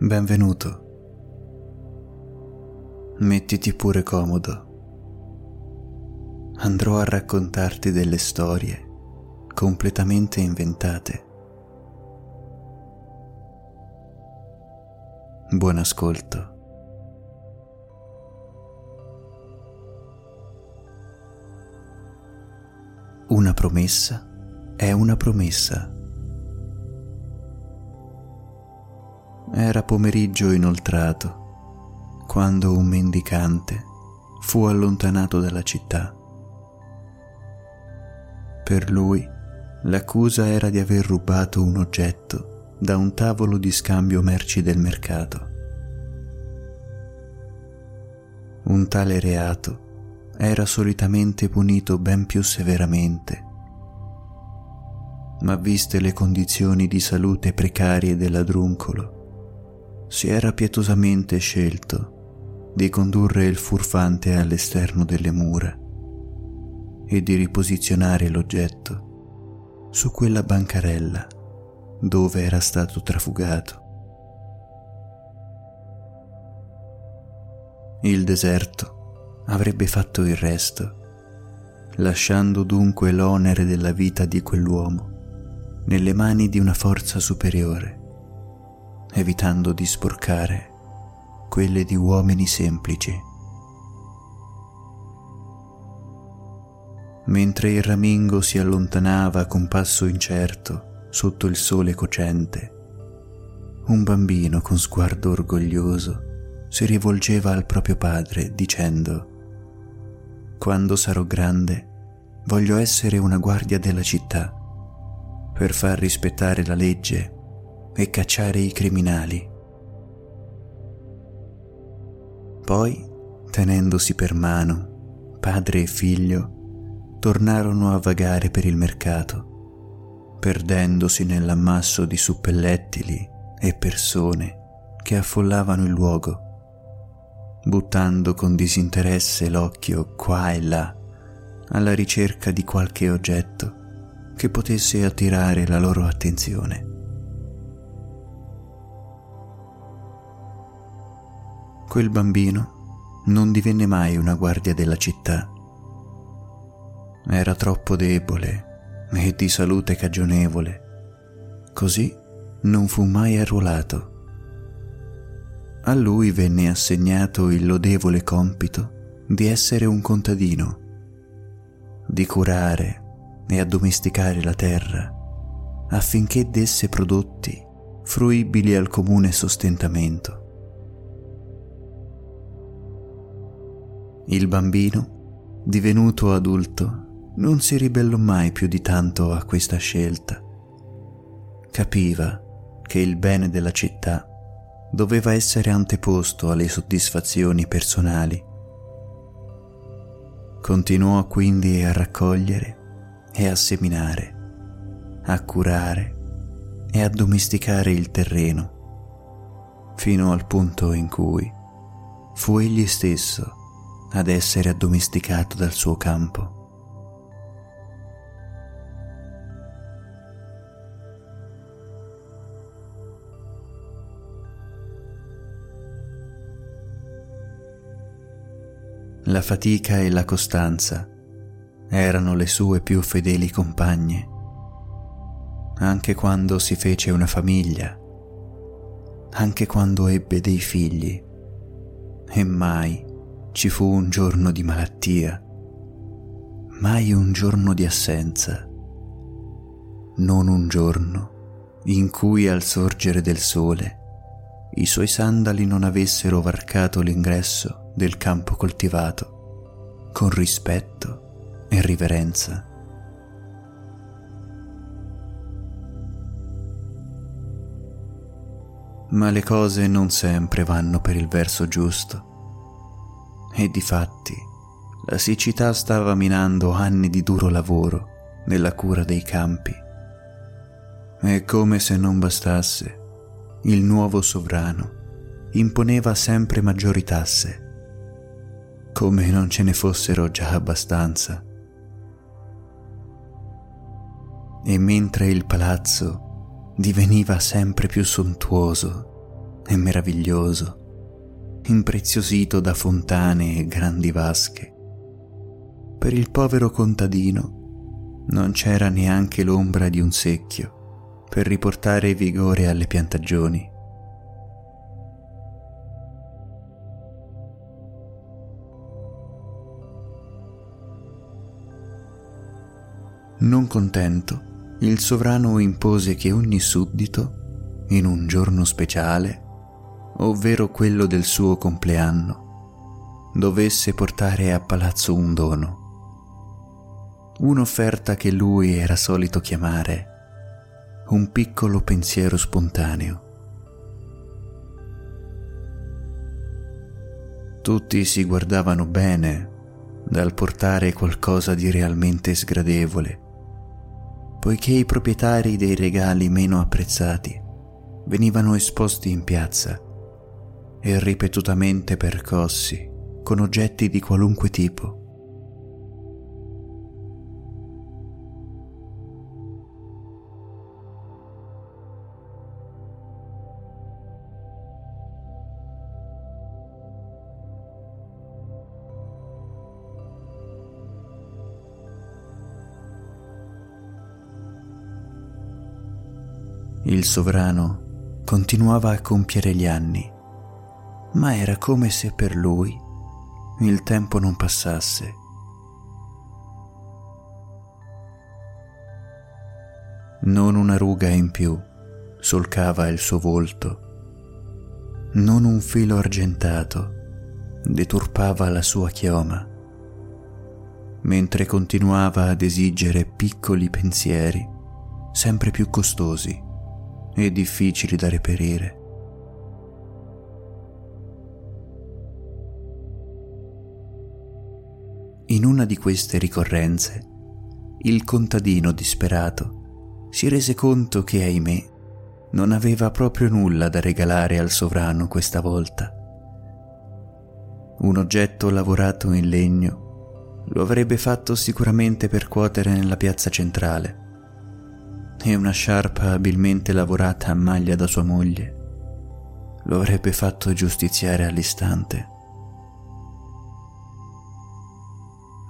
Benvenuto. Mettiti pure comodo. Andrò a raccontarti delle storie completamente inventate. Buon ascolto. Una promessa è una promessa. Era pomeriggio inoltrato quando un mendicante fu allontanato dalla città. Per lui l'accusa era di aver rubato un oggetto da un tavolo di scambio merci del mercato. Un tale reato era solitamente punito ben più severamente. Ma viste le condizioni di salute precarie del ladruncolo, si era pietosamente scelto di condurre il furfante all'esterno delle mura e di riposizionare l'oggetto su quella bancarella dove era stato trafugato. Il deserto avrebbe fatto il resto, lasciando dunque l'onere della vita di quell'uomo nelle mani di una forza superiore, evitando di sporcare quelle di uomini semplici. Mentre il ramingo si allontanava con passo incerto sotto il sole cocente, un bambino con sguardo orgoglioso si rivolgeva al proprio padre dicendo quando sarò grande, voglio essere una guardia della città per far rispettare la legge e cacciare i criminali. Poi, tenendosi per mano, padre e figlio tornarono a vagare per il mercato, perdendosi nell'ammasso di suppellettili e persone che affollavano il luogo buttando con disinteresse l'occhio qua e là alla ricerca di qualche oggetto che potesse attirare la loro attenzione. Quel bambino non divenne mai una guardia della città. Era troppo debole e di salute cagionevole, così non fu mai arruolato a lui venne assegnato il lodevole compito di essere un contadino, di curare e addomesticare la terra affinché desse prodotti fruibili al comune sostentamento. Il bambino, divenuto adulto, non si ribellò mai più di tanto a questa scelta. Capiva che il bene della città doveva essere anteposto alle soddisfazioni personali. Continuò quindi a raccogliere e a seminare, a curare e a domesticare il terreno, fino al punto in cui fu egli stesso ad essere addomesticato dal suo campo. la fatica e la costanza erano le sue più fedeli compagne, anche quando si fece una famiglia, anche quando ebbe dei figli, e mai ci fu un giorno di malattia, mai un giorno di assenza, non un giorno in cui al sorgere del sole i suoi sandali non avessero varcato l'ingresso del campo coltivato con rispetto e riverenza. Ma le cose non sempre vanno per il verso giusto e difatti la siccità stava minando anni di duro lavoro nella cura dei campi e come se non bastasse, il nuovo sovrano imponeva sempre maggiori tasse come non ce ne fossero già abbastanza. E mentre il palazzo diveniva sempre più sontuoso e meraviglioso, impreziosito da fontane e grandi vasche. Per il povero contadino non c'era neanche l'ombra di un secchio per riportare vigore alle piantagioni. Non contento, il sovrano impose che ogni suddito, in un giorno speciale, ovvero quello del suo compleanno, dovesse portare a palazzo un dono, un'offerta che lui era solito chiamare un piccolo pensiero spontaneo. Tutti si guardavano bene dal portare qualcosa di realmente sgradevole poiché i proprietari dei regali meno apprezzati venivano esposti in piazza e ripetutamente percossi con oggetti di qualunque tipo. Il sovrano continuava a compiere gli anni, ma era come se per lui il tempo non passasse. Non una ruga in più solcava il suo volto, non un filo argentato deturpava la sua chioma, mentre continuava ad esigere piccoli pensieri sempre più costosi e difficili da reperire. In una di queste ricorrenze, il contadino disperato si rese conto che, ahimè, non aveva proprio nulla da regalare al sovrano questa volta. Un oggetto lavorato in legno lo avrebbe fatto sicuramente percuotere nella piazza centrale e una sciarpa abilmente lavorata a maglia da sua moglie lo avrebbe fatto giustiziare all'istante.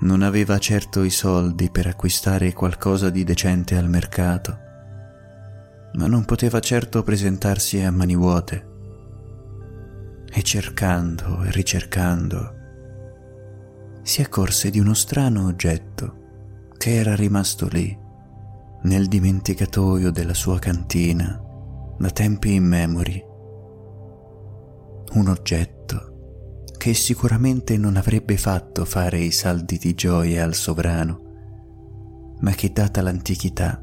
Non aveva certo i soldi per acquistare qualcosa di decente al mercato, ma non poteva certo presentarsi a mani vuote. E cercando e ricercando, si accorse di uno strano oggetto che era rimasto lì nel dimenticatoio della sua cantina da tempi immemori. Un oggetto che sicuramente non avrebbe fatto fare i saldi di gioia al sovrano, ma che data l'antichità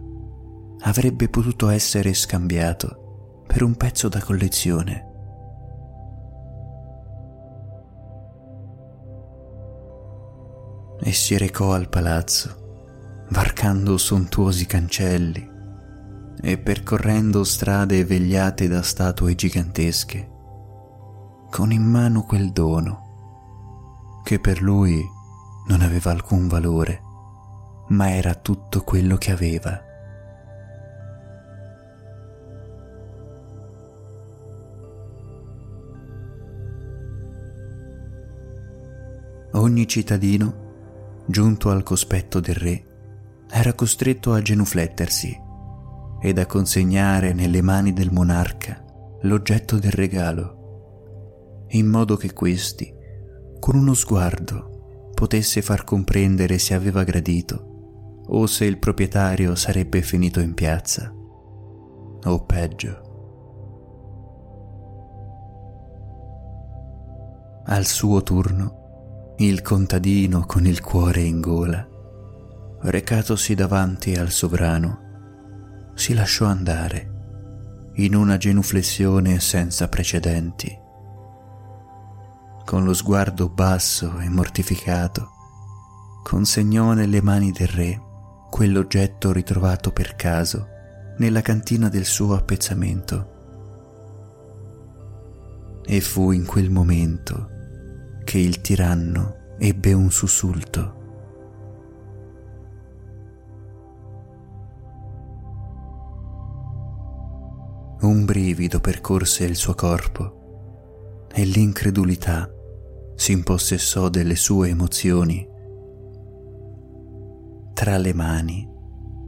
avrebbe potuto essere scambiato per un pezzo da collezione. E si recò al palazzo varcando sontuosi cancelli e percorrendo strade vegliate da statue gigantesche, con in mano quel dono che per lui non aveva alcun valore, ma era tutto quello che aveva. Ogni cittadino, giunto al cospetto del re, era costretto a genuflettersi ed a consegnare nelle mani del monarca l'oggetto del regalo, in modo che questi, con uno sguardo, potesse far comprendere se aveva gradito o se il proprietario sarebbe finito in piazza, o peggio. Al suo turno, il contadino con il cuore in gola recatosi davanti al sovrano, si lasciò andare in una genuflessione senza precedenti. Con lo sguardo basso e mortificato, consegnò nelle mani del re quell'oggetto ritrovato per caso nella cantina del suo appezzamento. E fu in quel momento che il tiranno ebbe un sussulto un brivido percorse il suo corpo e l'incredulità si impossessò delle sue emozioni. Tra le mani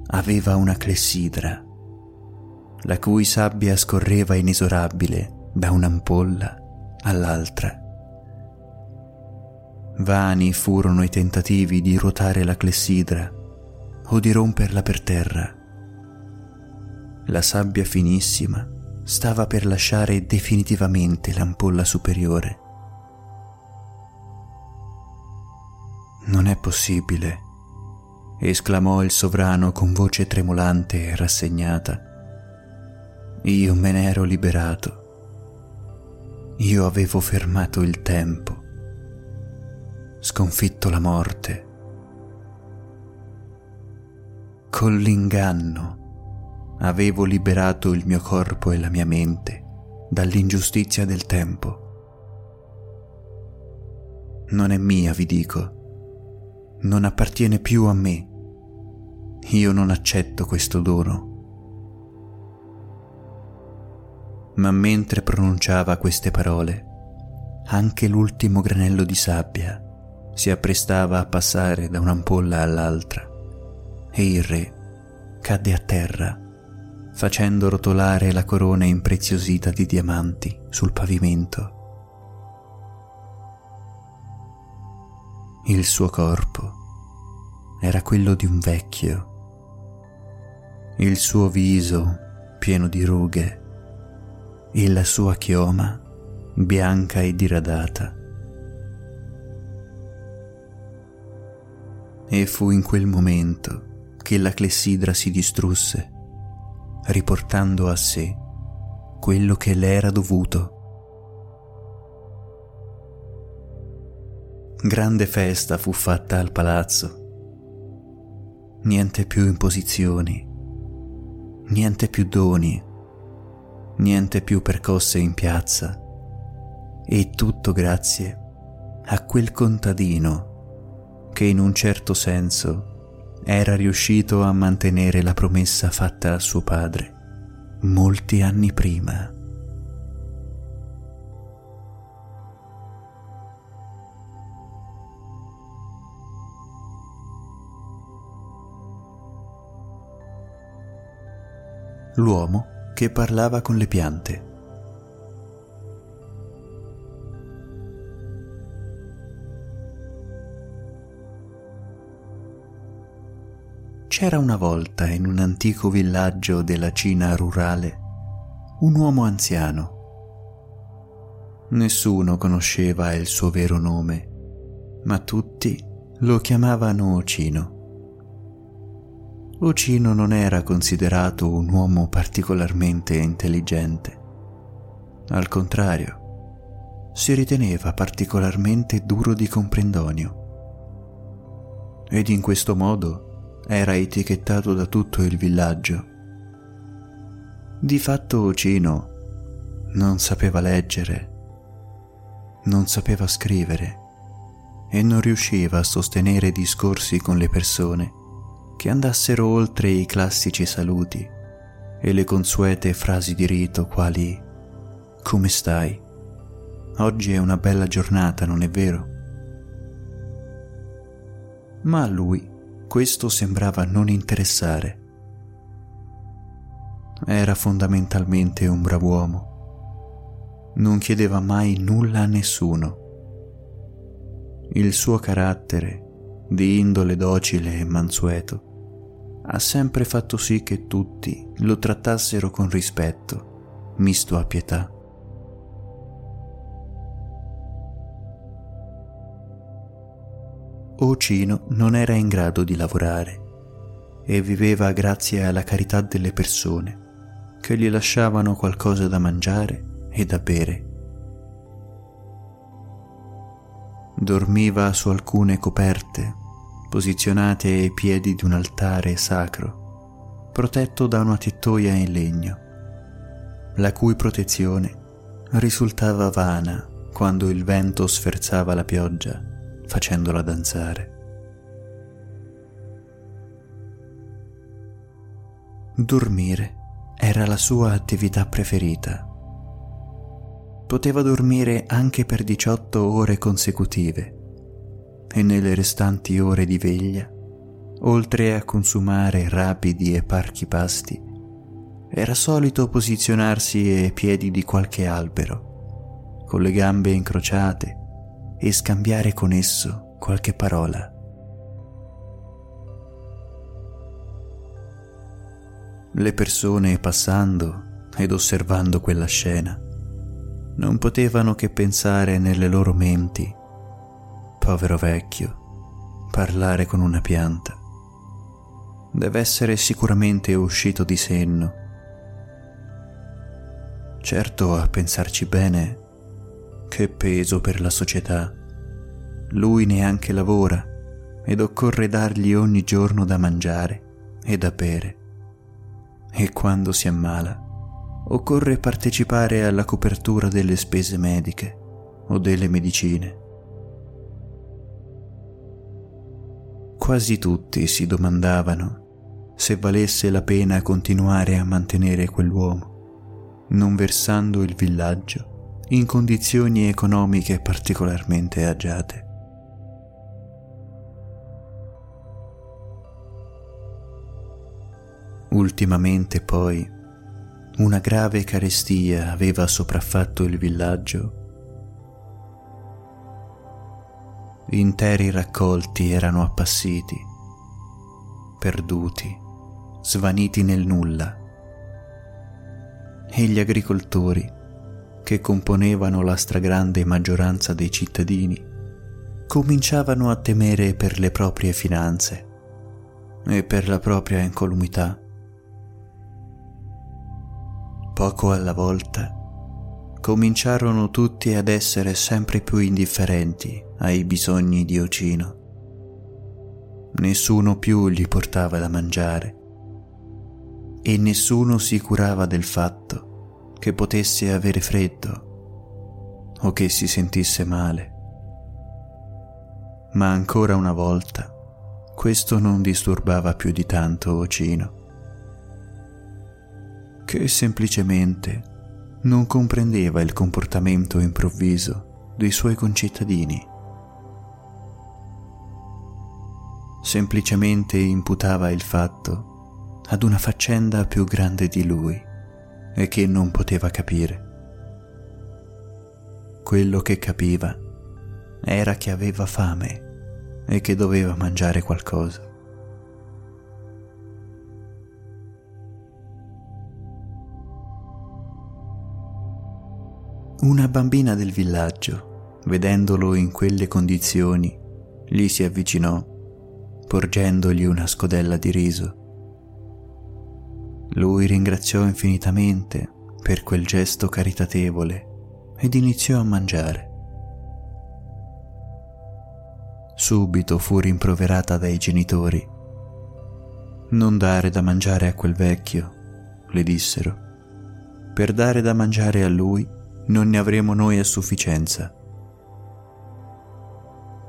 aveva una clessidra, la cui sabbia scorreva inesorabile da un'ampolla all'altra. Vani furono i tentativi di ruotare la clessidra o di romperla per terra. La sabbia finissima stava per lasciare definitivamente l'ampolla superiore. Non è possibile, esclamò il sovrano con voce tremolante e rassegnata. Io me ne ero liberato. Io avevo fermato il tempo, sconfitto la morte. Con l'inganno avevo liberato il mio corpo e la mia mente dall'ingiustizia del tempo. Non è mia, vi dico, non appartiene più a me. Io non accetto questo dono. Ma mentre pronunciava queste parole, anche l'ultimo granello di sabbia si apprestava a passare da un'ampolla all'altra e il re cadde a terra, facendo rotolare la corona impreziosita di diamanti sul pavimento. Il suo corpo era quello di un vecchio, il suo viso pieno di rughe e la sua chioma bianca e diradata. E fu in quel momento che la clessidra si distrusse, riportando a sé quello che le era dovuto. Grande festa fu fatta al palazzo. Niente più imposizioni, niente più doni, niente più percosse in piazza, e tutto grazie a quel contadino che in un certo senso era riuscito a mantenere la promessa fatta a suo padre molti anni prima. L'uomo che parlava con le piante. C'era una volta in un antico villaggio della Cina rurale un uomo anziano. Nessuno conosceva il suo vero nome, ma tutti lo chiamavano Ocino. Ocino non era considerato un uomo particolarmente intelligente. Al contrario, si riteneva particolarmente duro di comprendonio. Ed in questo modo era etichettato da tutto il villaggio. Di fatto Ocino non sapeva leggere, non sapeva scrivere e non riusciva a sostenere discorsi con le persone che andassero oltre i classici saluti e le consuete frasi di rito quali Come stai? Oggi è una bella giornata, non è vero? Ma a lui questo sembrava non interessare. Era fondamentalmente un brav'uomo. Non chiedeva mai nulla a nessuno. Il suo carattere, di indole docile e mansueto, ha sempre fatto sì che tutti lo trattassero con rispetto, misto a pietà. Ocino non era in grado di lavorare e viveva grazie alla carità delle persone che gli lasciavano qualcosa da mangiare e da bere. Dormiva su alcune coperte posizionate ai piedi di un altare sacro, protetto da una tettoia in legno, la cui protezione risultava vana quando il vento sferzava la pioggia facendola danzare. Dormire era la sua attività preferita. Poteva dormire anche per 18 ore consecutive e nelle restanti ore di veglia, oltre a consumare rapidi e parchi pasti, era solito posizionarsi ai piedi di qualche albero, con le gambe incrociate, e scambiare con esso qualche parola. Le persone passando ed osservando quella scena non potevano che pensare nelle loro menti, povero vecchio, parlare con una pianta. Deve essere sicuramente uscito di senno. Certo, a pensarci bene, che peso per la società. Lui neanche lavora ed occorre dargli ogni giorno da mangiare e da bere. E quando si ammala, occorre partecipare alla copertura delle spese mediche o delle medicine. Quasi tutti si domandavano se valesse la pena continuare a mantenere quell'uomo, non versando il villaggio in condizioni economiche particolarmente agiate. Ultimamente poi una grave carestia aveva sopraffatto il villaggio. Interi raccolti erano appassiti, perduti, svaniti nel nulla. E gli agricoltori, che componevano la stragrande maggioranza dei cittadini, cominciavano a temere per le proprie finanze e per la propria incolumità poco alla volta, cominciarono tutti ad essere sempre più indifferenti ai bisogni di Ocino. Nessuno più gli portava da mangiare e nessuno si curava del fatto che potesse avere freddo o che si sentisse male. Ma ancora una volta questo non disturbava più di tanto Ocino che semplicemente non comprendeva il comportamento improvviso dei suoi concittadini. Semplicemente imputava il fatto ad una faccenda più grande di lui e che non poteva capire. Quello che capiva era che aveva fame e che doveva mangiare qualcosa. Una bambina del villaggio, vedendolo in quelle condizioni, gli si avvicinò, porgendogli una scodella di riso. Lui ringraziò infinitamente per quel gesto caritatevole ed iniziò a mangiare. Subito fu rimproverata dai genitori. Non dare da mangiare a quel vecchio, le dissero. Per dare da mangiare a lui non ne avremo noi a sufficienza.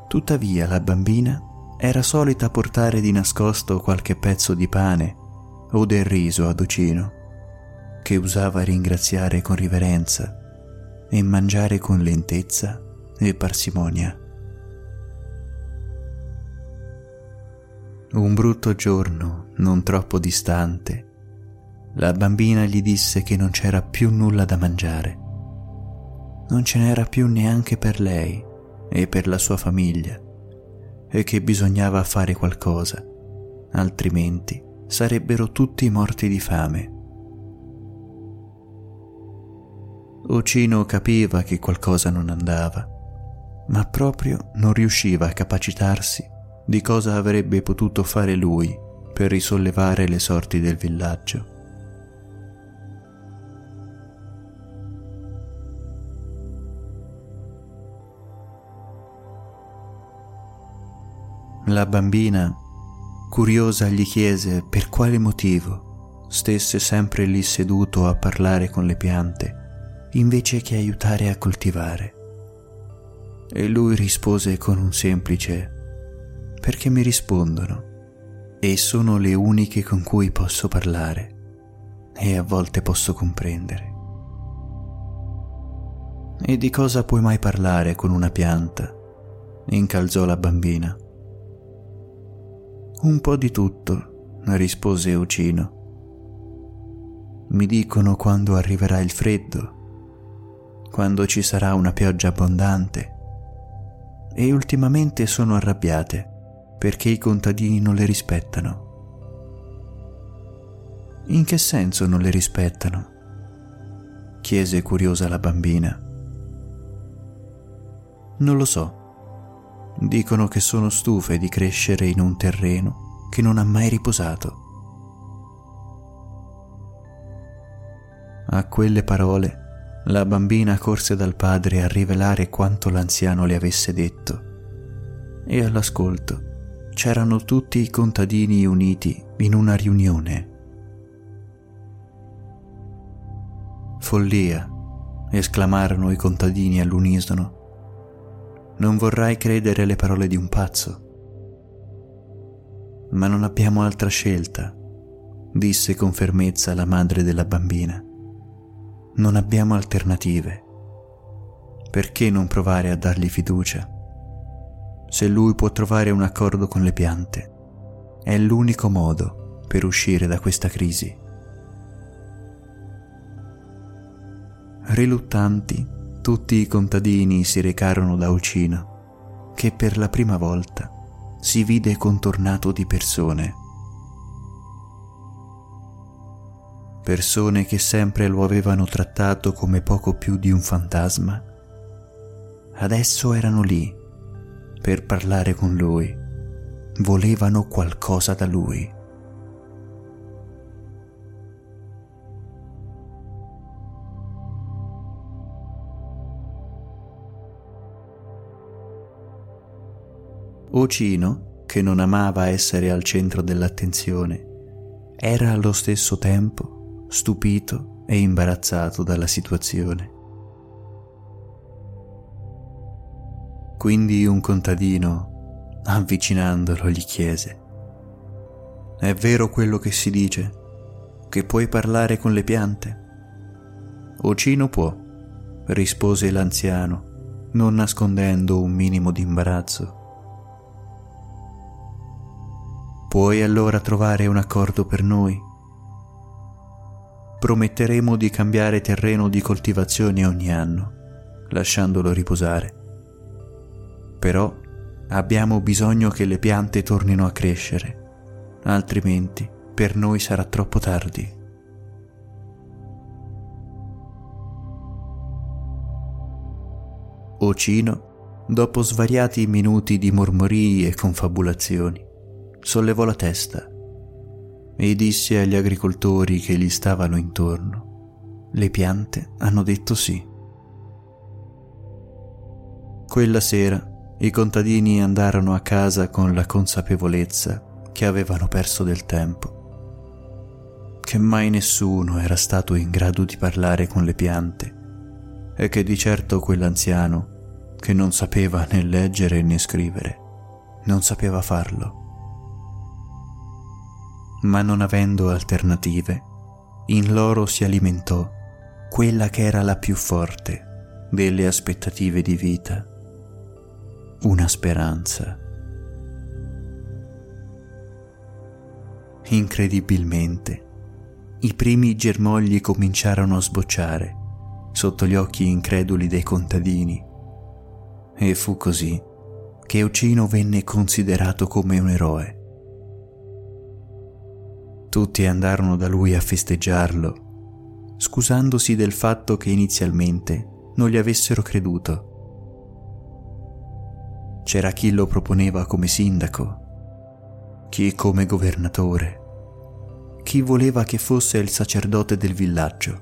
Tuttavia la bambina era solita portare di nascosto qualche pezzo di pane o del riso ad Ocino, che usava ringraziare con riverenza e mangiare con lentezza e parsimonia. Un brutto giorno, non troppo distante, la bambina gli disse che non c'era più nulla da mangiare non ce n'era più neanche per lei e per la sua famiglia e che bisognava fare qualcosa, altrimenti sarebbero tutti morti di fame. Ocino capiva che qualcosa non andava, ma proprio non riusciva a capacitarsi di cosa avrebbe potuto fare lui per risollevare le sorti del villaggio. La bambina, curiosa, gli chiese per quale motivo stesse sempre lì seduto a parlare con le piante, invece che aiutare a coltivare. E lui rispose con un semplice perché mi rispondono e sono le uniche con cui posso parlare e a volte posso comprendere. E di cosa puoi mai parlare con una pianta? incalzò la bambina. Un po' di tutto, rispose Eucino. Mi dicono quando arriverà il freddo, quando ci sarà una pioggia abbondante. E ultimamente sono arrabbiate perché i contadini non le rispettano. In che senso non le rispettano? chiese curiosa la bambina. Non lo so. Dicono che sono stufe di crescere in un terreno che non ha mai riposato. A quelle parole la bambina corse dal padre a rivelare quanto l'anziano le avesse detto e all'ascolto c'erano tutti i contadini uniti in una riunione. Follia, esclamarono i contadini all'unisono non vorrai credere le parole di un pazzo. Ma non abbiamo altra scelta, disse con fermezza la madre della bambina. Non abbiamo alternative. Perché non provare a dargli fiducia? Se lui può trovare un accordo con le piante, è l'unico modo per uscire da questa crisi. Riluttanti, tutti i contadini si recarono da Ucino, che per la prima volta si vide contornato di persone. Persone che sempre lo avevano trattato come poco più di un fantasma, adesso erano lì per parlare con lui, volevano qualcosa da lui. Ocino, che non amava essere al centro dell'attenzione, era allo stesso tempo stupito e imbarazzato dalla situazione. Quindi un contadino, avvicinandolo, gli chiese, È vero quello che si dice? Che puoi parlare con le piante? Ocino può, rispose l'anziano, non nascondendo un minimo di imbarazzo. Puoi allora trovare un accordo per noi? Prometteremo di cambiare terreno di coltivazione ogni anno, lasciandolo riposare. Però abbiamo bisogno che le piante tornino a crescere, altrimenti per noi sarà troppo tardi. Ocino, dopo svariati minuti di mormorii e confabulazioni, sollevò la testa e disse agli agricoltori che gli stavano intorno, le piante hanno detto sì. Quella sera i contadini andarono a casa con la consapevolezza che avevano perso del tempo, che mai nessuno era stato in grado di parlare con le piante e che di certo quell'anziano, che non sapeva né leggere né scrivere, non sapeva farlo ma non avendo alternative, in loro si alimentò quella che era la più forte delle aspettative di vita, una speranza. Incredibilmente, i primi germogli cominciarono a sbocciare sotto gli occhi increduli dei contadini e fu così che Eucino venne considerato come un eroe tutti andarono da lui a festeggiarlo, scusandosi del fatto che inizialmente non gli avessero creduto. C'era chi lo proponeva come sindaco, chi come governatore, chi voleva che fosse il sacerdote del villaggio.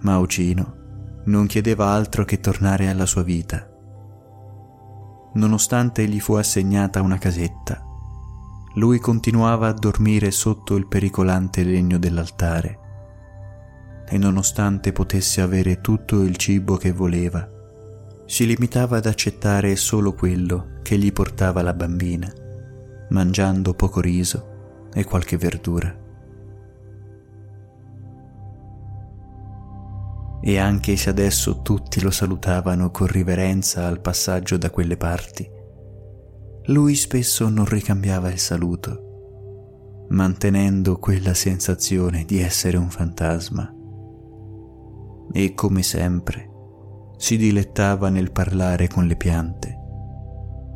Ma Ucino non chiedeva altro che tornare alla sua vita. Nonostante gli fu assegnata una casetta, lui continuava a dormire sotto il pericolante legno dell'altare e nonostante potesse avere tutto il cibo che voleva, si limitava ad accettare solo quello che gli portava la bambina, mangiando poco riso e qualche verdura. E anche se adesso tutti lo salutavano con riverenza al passaggio da quelle parti, lui spesso non ricambiava il saluto, mantenendo quella sensazione di essere un fantasma. E come sempre, si dilettava nel parlare con le piante,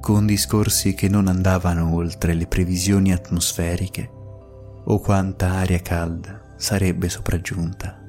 con discorsi che non andavano oltre le previsioni atmosferiche o quanta aria calda sarebbe sopraggiunta.